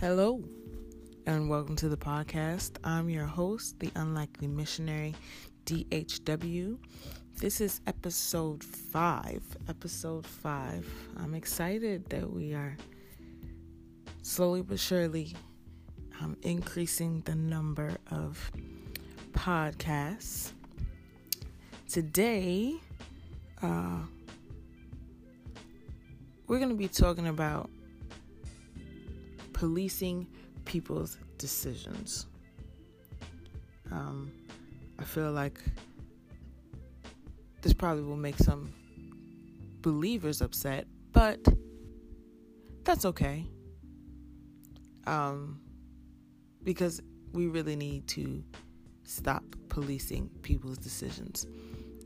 Hello, and welcome to the podcast. I'm your host, the Unlikely Missionary, DHW. This is episode five. Episode five. I'm excited that we are slowly but surely um, increasing the number of podcasts. Today, uh, we're going to be talking about policing people's decisions. Um, I feel like this probably will make some believers upset, but that's okay. Um, because we really need to stop policing people's decisions.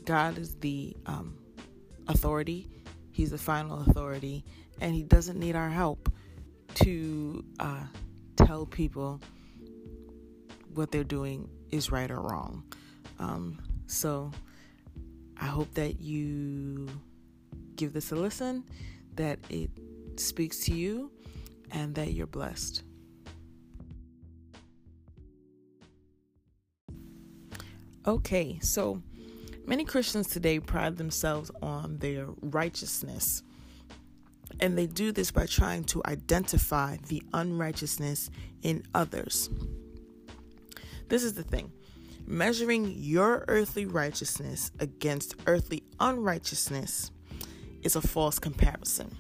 God is the um, authority, He's the final authority, and He doesn't need our help to uh, tell people what they're doing is right or wrong. Um, so I hope that you give this a listen, that it speaks to you, and that you're blessed. Okay, so many Christians today pride themselves on their righteousness. And they do this by trying to identify the unrighteousness in others. This is the thing measuring your earthly righteousness against earthly unrighteousness is a false comparison.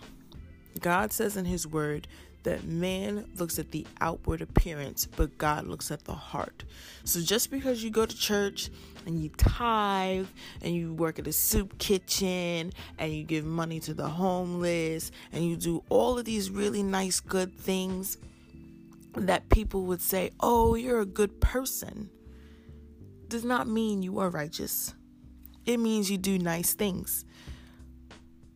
God says in His Word that man looks at the outward appearance, but God looks at the heart. So just because you go to church and you tithe and you work at a soup kitchen and you give money to the homeless and you do all of these really nice, good things that people would say, oh, you're a good person, does not mean you are righteous. It means you do nice things.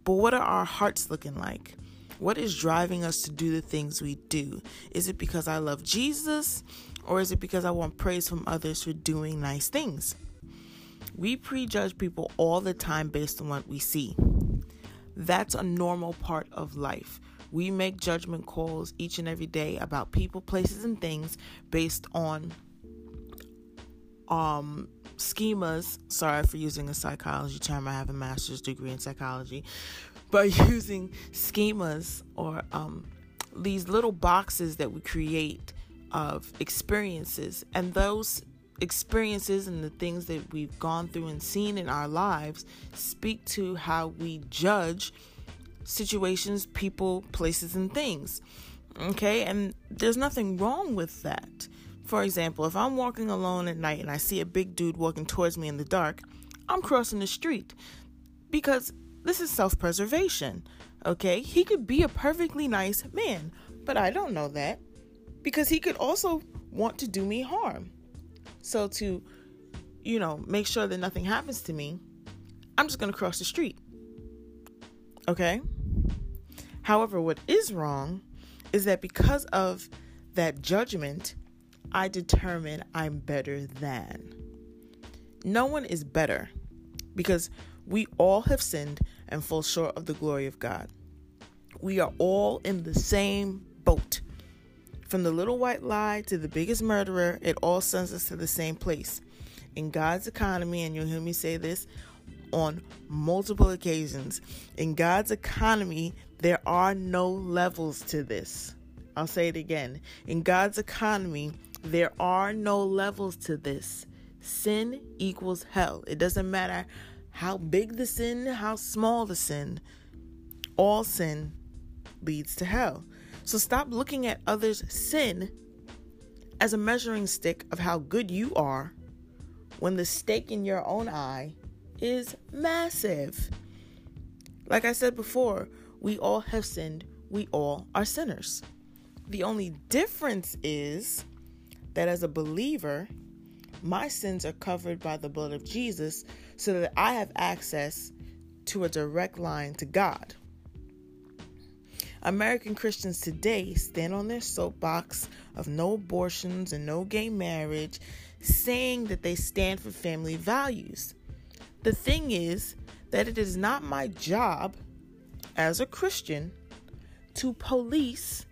But what are our hearts looking like? What is driving us to do the things we do? Is it because I love Jesus or is it because I want praise from others for doing nice things? We prejudge people all the time based on what we see. That's a normal part of life. We make judgment calls each and every day about people, places, and things based on um schemas. Sorry for using a psychology term. I have a master's degree in psychology by using schemas or um, these little boxes that we create of experiences. And those experiences and the things that we've gone through and seen in our lives speak to how we judge situations, people, places, and things. Okay, and there's nothing wrong with that. For example, if I'm walking alone at night and I see a big dude walking towards me in the dark, I'm crossing the street because this is self preservation. Okay? He could be a perfectly nice man, but I don't know that because he could also want to do me harm. So, to, you know, make sure that nothing happens to me, I'm just going to cross the street. Okay? However, what is wrong is that because of that judgment, I determine I'm better than. No one is better because we all have sinned and fall short of the glory of God. We are all in the same boat. From the little white lie to the biggest murderer, it all sends us to the same place. In God's economy, and you'll hear me say this on multiple occasions, in God's economy, there are no levels to this. I'll say it again. In God's economy, there are no levels to this. Sin equals hell. It doesn't matter how big the sin, how small the sin, all sin leads to hell. So stop looking at others' sin as a measuring stick of how good you are when the stake in your own eye is massive. Like I said before, we all have sinned, we all are sinners. The only difference is that as a believer, my sins are covered by the blood of Jesus so that I have access to a direct line to God. American Christians today stand on their soapbox of no abortions and no gay marriage, saying that they stand for family values. The thing is that it is not my job as a Christian to police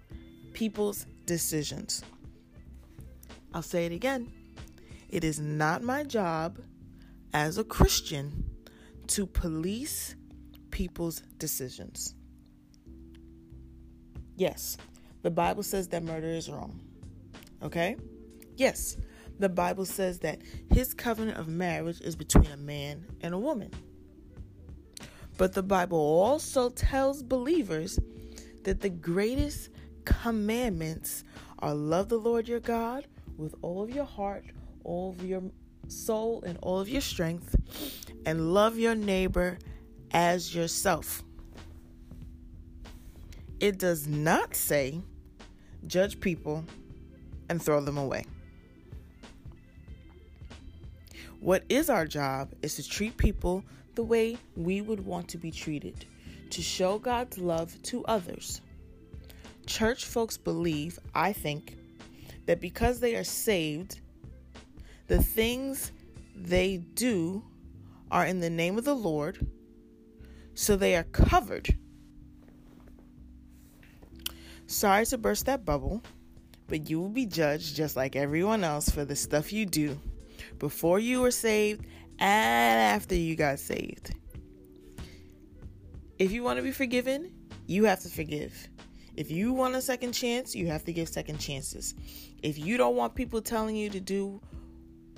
people's decisions. I'll say it again. It is not my job as a Christian to police people's decisions. Yes, the Bible says that murder is wrong. Okay? Yes, the Bible says that his covenant of marriage is between a man and a woman. But the Bible also tells believers that the greatest commandments are love the Lord your God with all of your heart, all of your soul, and all of your strength, and love your neighbor as yourself. It does not say judge people and throw them away. What is our job is to treat people the way we would want to be treated, to show God's love to others. Church folks believe, I think, that because they are saved, the things they do are in the name of the Lord, so they are covered. Sorry to burst that bubble, but you will be judged just like everyone else for the stuff you do before you were saved and after you got saved. If you want to be forgiven, you have to forgive. If you want a second chance, you have to give second chances. If you don't want people telling you to do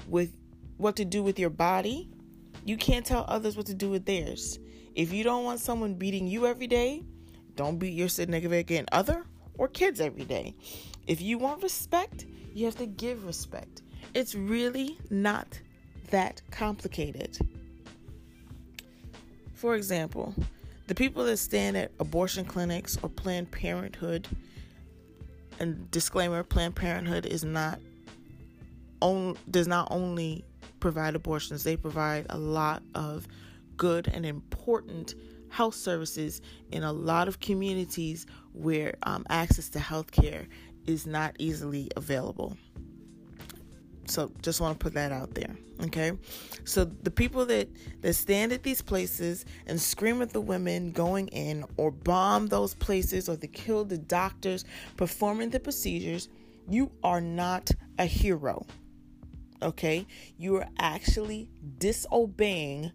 with what to do with your body, you can't tell others what to do with theirs. If you don't want someone beating you every day, don't beat your significant other or kids every day. If you want respect, you have to give respect. It's really not that complicated. For example, the people that stand at abortion clinics or Planned Parenthood, and disclaimer Planned Parenthood is not on, does not only provide abortions, they provide a lot of good and important health services in a lot of communities where um, access to health care is not easily available. So just want to put that out there. Okay. So the people that, that stand at these places and scream at the women going in or bomb those places or they kill the doctors performing the procedures, you are not a hero. Okay. You are actually disobeying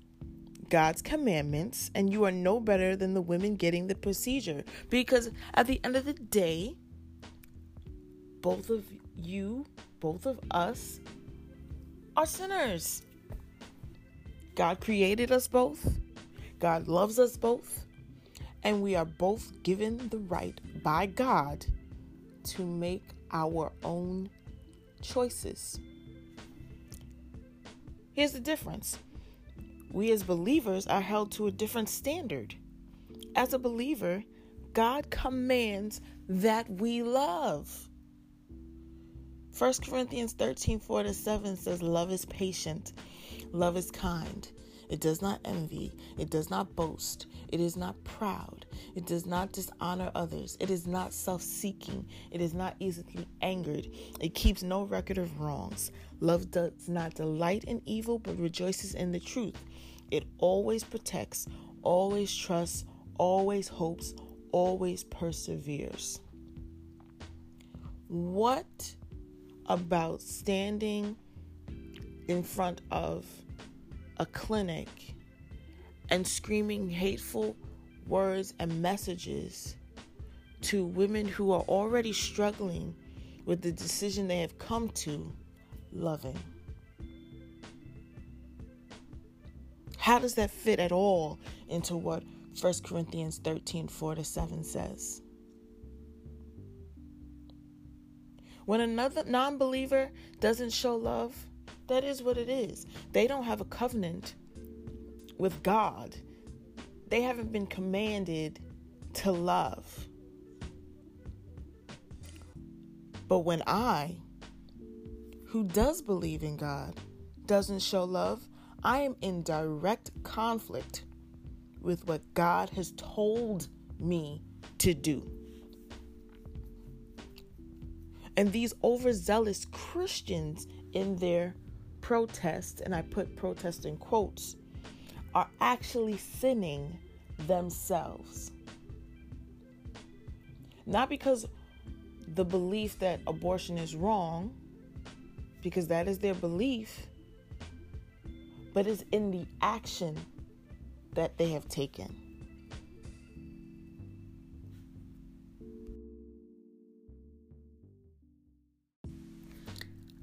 God's commandments, and you are no better than the women getting the procedure. Because at the end of the day, both of you, both of us, are sinners. God created us both, God loves us both, and we are both given the right by God to make our own choices. Here's the difference we as believers are held to a different standard. As a believer, God commands that we love. 1 Corinthians 13 4 to 7 says, Love is patient, love is kind. It does not envy, it does not boast, it is not proud, it does not dishonor others, it is not self seeking, it is not easily angered, it keeps no record of wrongs. Love does not delight in evil, but rejoices in the truth. It always protects, always trusts, always hopes, always perseveres. What about standing in front of a clinic and screaming hateful words and messages to women who are already struggling with the decision they have come to loving? How does that fit at all into what 1 Corinthians 13 4 to 7 says? When another non believer doesn't show love, that is what it is. They don't have a covenant with God, they haven't been commanded to love. But when I, who does believe in God, doesn't show love, I am in direct conflict with what God has told me to do. And these overzealous Christians in their protest, and I put protest in quotes, are actually sinning themselves. Not because the belief that abortion is wrong, because that is their belief, but it's in the action that they have taken.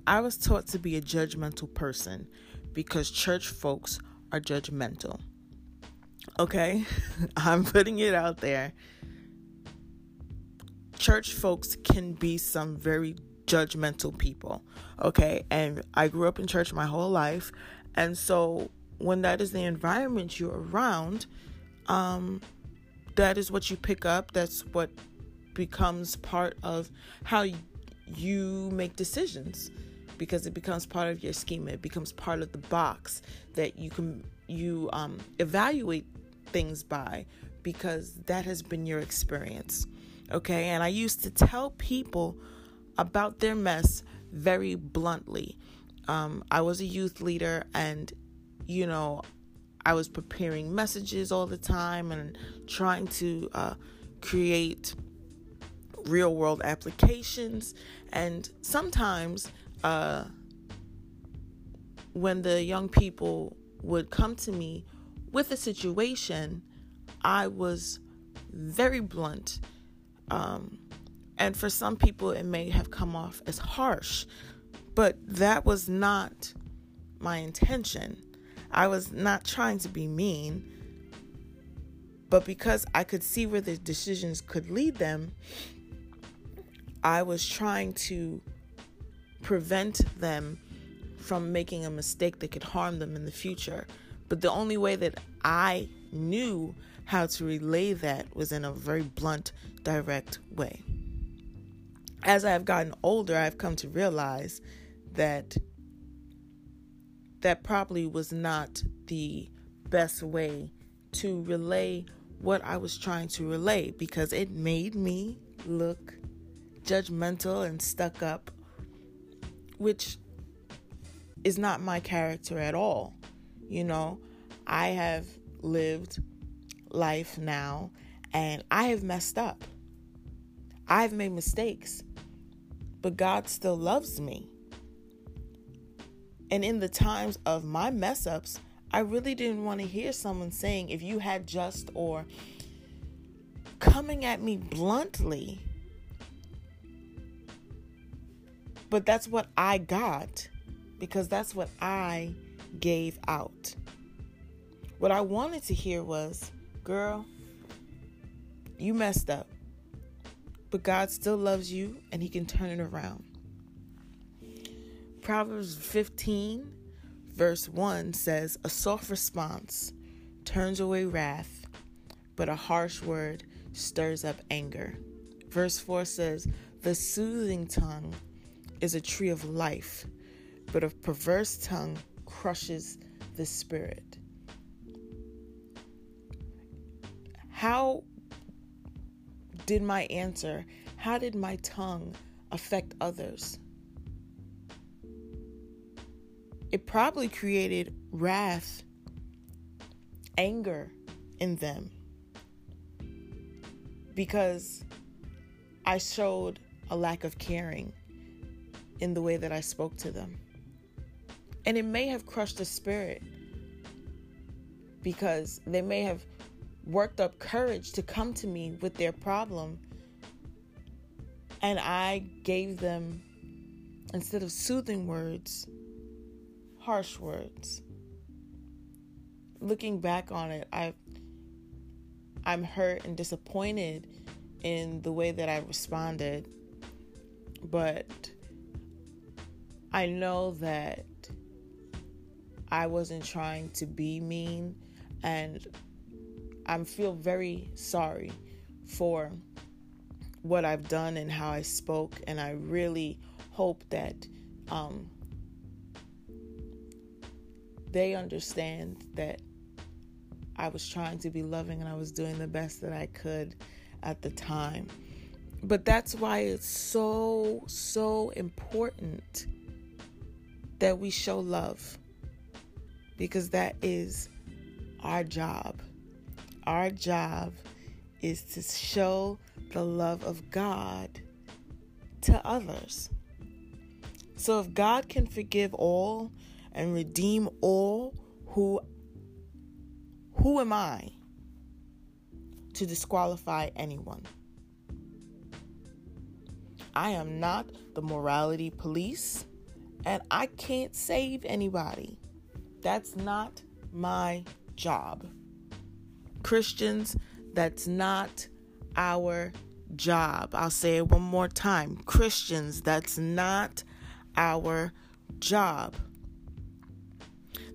I was taught to be a judgmental person because church folks are judgmental. Okay? I'm putting it out there. Church folks can be some very judgmental people. Okay? And I grew up in church my whole life. And so when that is the environment you're around, um, that is what you pick up. That's what becomes part of how you make decisions because it becomes part of your schema. It becomes part of the box that you can you um, evaluate things by because that has been your experience. Okay, and I used to tell people about their mess very bluntly. Um, I was a youth leader, and you know, I was preparing messages all the time and trying to uh, create real world applications. And sometimes, uh, when the young people would come to me with a situation, I was very blunt. Um, and for some people, it may have come off as harsh, but that was not my intention. I was not trying to be mean, but because I could see where the decisions could lead them, I was trying to prevent them from making a mistake that could harm them in the future. But the only way that I knew how to relay that was in a very blunt, direct way. As I have gotten older, I've come to realize that that probably was not the best way to relay what I was trying to relay because it made me look judgmental and stuck up, which is not my character at all. You know, I have lived life now and I have messed up. I've made mistakes, but God still loves me. And in the times of my mess ups, I really didn't want to hear someone saying, if you had just, or coming at me bluntly. But that's what I got because that's what I gave out. What I wanted to hear was, girl, you messed up, but God still loves you and He can turn it around. Proverbs 15, verse 1 says, A soft response turns away wrath, but a harsh word stirs up anger. Verse 4 says, The soothing tongue is a tree of life, but a perverse tongue crushes the spirit. How did my answer, how did my tongue affect others? it probably created wrath, anger in them because I showed a lack of caring in the way that I spoke to them. And it may have crushed the spirit because they may have worked up courage to come to me with their problem. And I gave them, instead of soothing words, harsh words. Looking back on it, I I'm hurt and disappointed in the way that I responded. But I know that I wasn't trying to be mean and I feel very sorry for what I've done and how I spoke and I really hope that um, they understand that I was trying to be loving and I was doing the best that I could at the time. But that's why it's so, so important that we show love because that is our job. Our job is to show the love of God to others. So if God can forgive all and redeem all, who who am I to disqualify anyone? I am not the morality police and I can't save anybody. That's not my job. Christians, that's not our job. I'll say it one more time. Christians, that's not our job.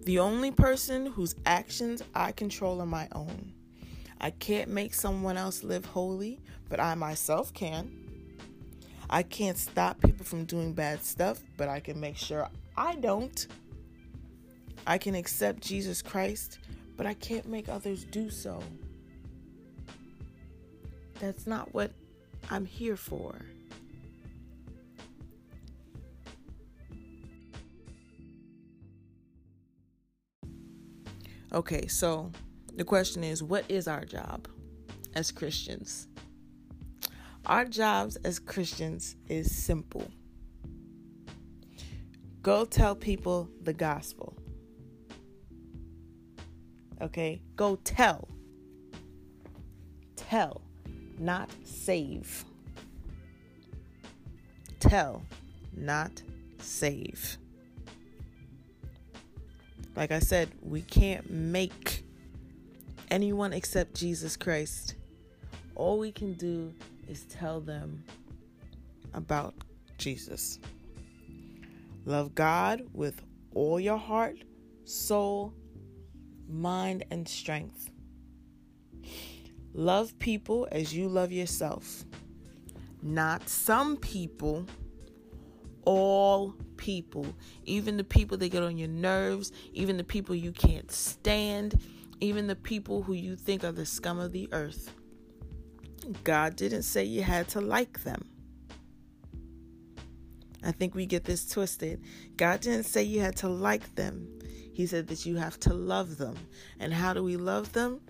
The only person whose actions I control are my own. I can't make someone else live holy, but I myself can. I can't stop people from doing bad stuff, but I can make sure I don't. I can accept Jesus Christ, but I can't make others do so. That's not what I'm here for. Okay, so the question is what is our job as Christians? Our jobs as Christians is simple. Go tell people the gospel. Okay? Go tell. Tell, not save. Tell, not save. Like I said, we can't make anyone except Jesus Christ. All we can do is tell them about Jesus. Love God with all your heart, soul, mind, and strength. Love people as you love yourself. Not some people, all people. Even the people that get on your nerves, even the people you can't stand, even the people who you think are the scum of the earth. God didn't say you had to like them. I think we get this twisted. God didn't say you had to like them. He said that you have to love them. And how do we love them?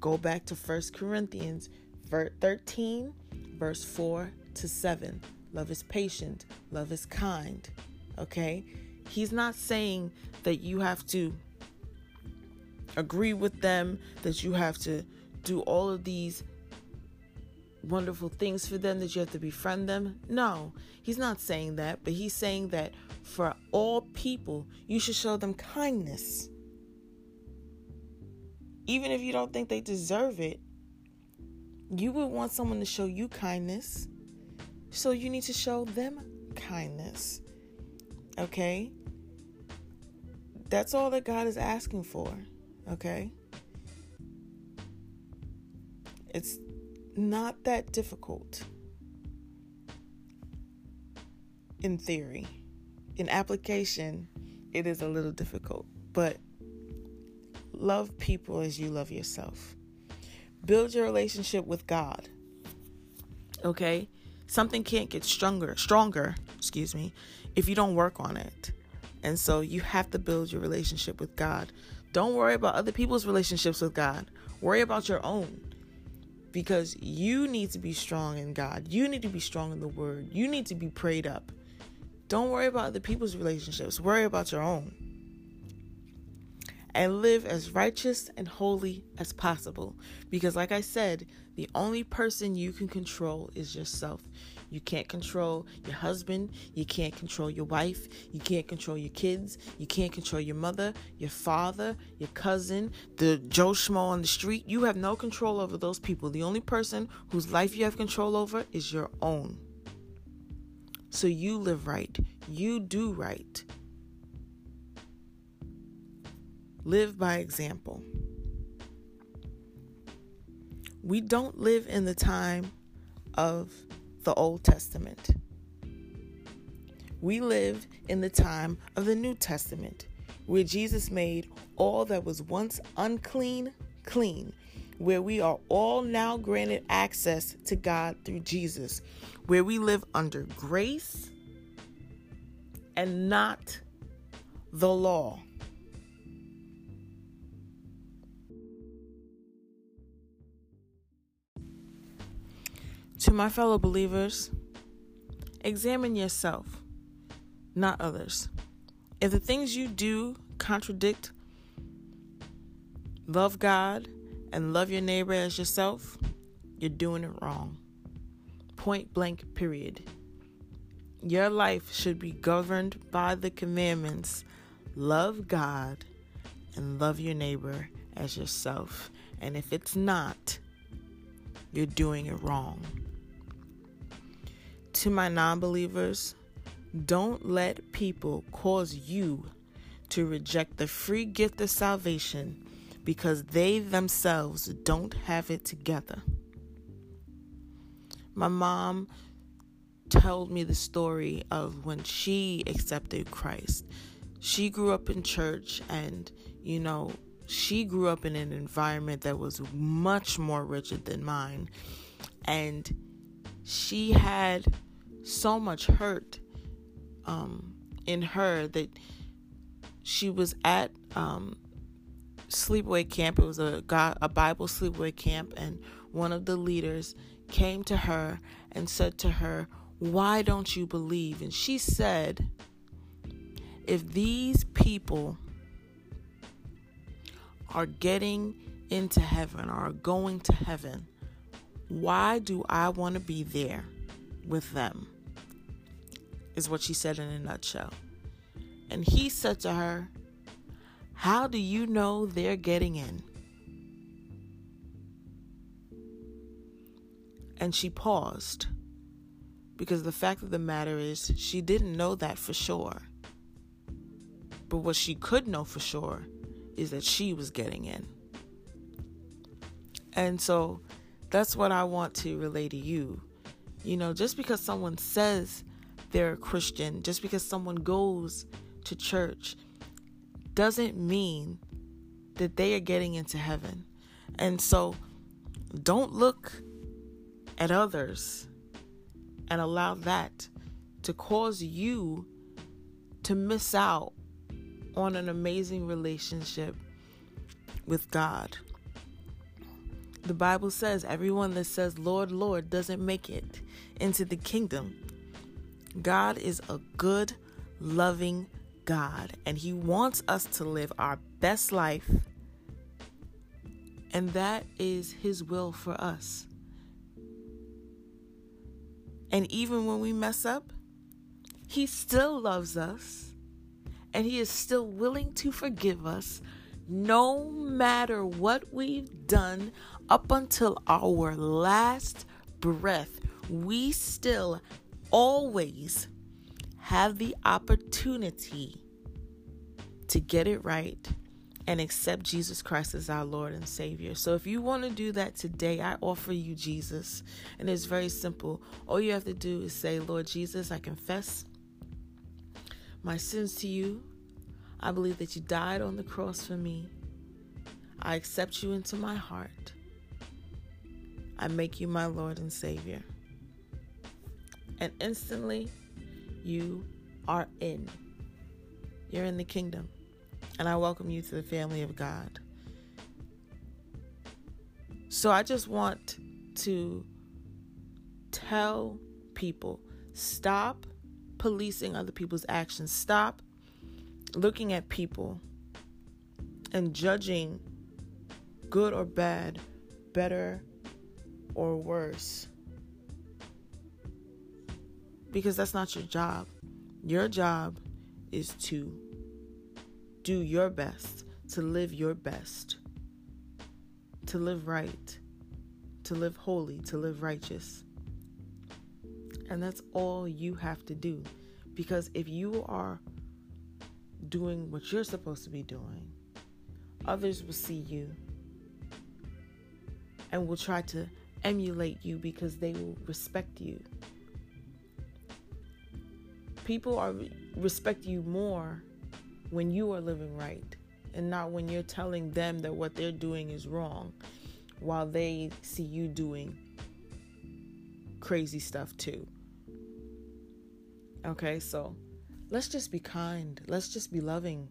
Go back to 1 Corinthians 13, verse 4 to 7. Love is patient, love is kind. Okay? He's not saying that you have to agree with them, that you have to do all of these wonderful things for them, that you have to befriend them. No, he's not saying that, but he's saying that for all people, you should show them kindness. Even if you don't think they deserve it, you would want someone to show you kindness. So you need to show them kindness. Okay? That's all that God is asking for. Okay? It's not that difficult in theory. In application, it is a little difficult, but love people as you love yourself. Build your relationship with God. Okay? Something can't get stronger, stronger, excuse me, if you don't work on it. And so you have to build your relationship with God. Don't worry about other people's relationships with God. Worry about your own because you need to be strong in God. You need to be strong in the Word. You need to be prayed up. Don't worry about other people's relationships, worry about your own. And live as righteous and holy as possible. Because, like I said, the only person you can control is yourself. You can't control your husband. You can't control your wife. You can't control your kids. You can't control your mother, your father, your cousin, the Joe Schmo on the street. You have no control over those people. The only person whose life you have control over is your own. So you live right. You do right. Live by example. We don't live in the time of the Old Testament. We live in the time of the New Testament, where Jesus made all that was once unclean clean, where we are all now granted access to God through Jesus, where we live under grace and not the law. To my fellow believers, examine yourself, not others. If the things you do contradict love God and love your neighbor as yourself, you're doing it wrong. Point blank, period. Your life should be governed by the commandments love God and love your neighbor as yourself. And if it's not, you're doing it wrong. To my non believers, don't let people cause you to reject the free gift of salvation because they themselves don't have it together. My mom told me the story of when she accepted Christ. She grew up in church and, you know, she grew up in an environment that was much more rigid than mine. And she had so much hurt um, in her that she was at um, sleepaway camp. It was a a Bible sleepaway camp, and one of the leaders came to her and said to her, "Why don't you believe?" And she said, "If these people are getting into heaven or are going to heaven, why do I want to be there with them?" Is what she said in a nutshell. And he said to her, How do you know they're getting in? And she paused because the fact of the matter is, she didn't know that for sure. But what she could know for sure is that she was getting in. And so that's what I want to relay to you. You know, just because someone says they're a Christian, just because someone goes to church doesn't mean that they are getting into heaven. And so don't look at others and allow that to cause you to miss out on an amazing relationship with God. The Bible says everyone that says, Lord, Lord, doesn't make it into the kingdom. God is a good, loving God, and He wants us to live our best life, and that is His will for us. And even when we mess up, He still loves us, and He is still willing to forgive us no matter what we've done up until our last breath. We still always have the opportunity to get it right and accept Jesus Christ as our Lord and Savior. So if you want to do that today, I offer you Jesus. And it's very simple. All you have to do is say, Lord Jesus, I confess my sins to you. I believe that you died on the cross for me. I accept you into my heart. I make you my Lord and Savior. And instantly, you are in. You're in the kingdom. And I welcome you to the family of God. So I just want to tell people stop policing other people's actions. Stop looking at people and judging good or bad, better or worse. Because that's not your job. Your job is to do your best, to live your best, to live right, to live holy, to live righteous. And that's all you have to do. Because if you are doing what you're supposed to be doing, others will see you and will try to emulate you because they will respect you. People are respect you more when you are living right and not when you're telling them that what they're doing is wrong while they see you doing crazy stuff too. Okay, so let's just be kind. Let's just be loving.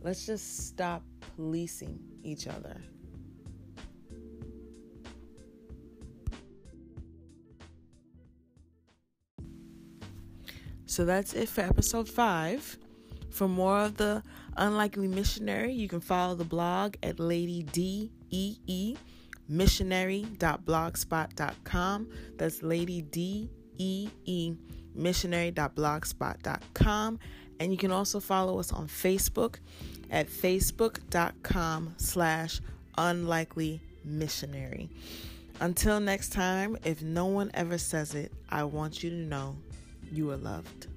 Let's just stop policing each other. So that's it for episode five. For more of the Unlikely Missionary, you can follow the blog at Lady D E E missionary.blogspot.com. That's Lady D E E missionary.blogspot.com. And you can also follow us on Facebook at facebook.com slash unlikely missionary. Until next time, if no one ever says it, I want you to know you are loved.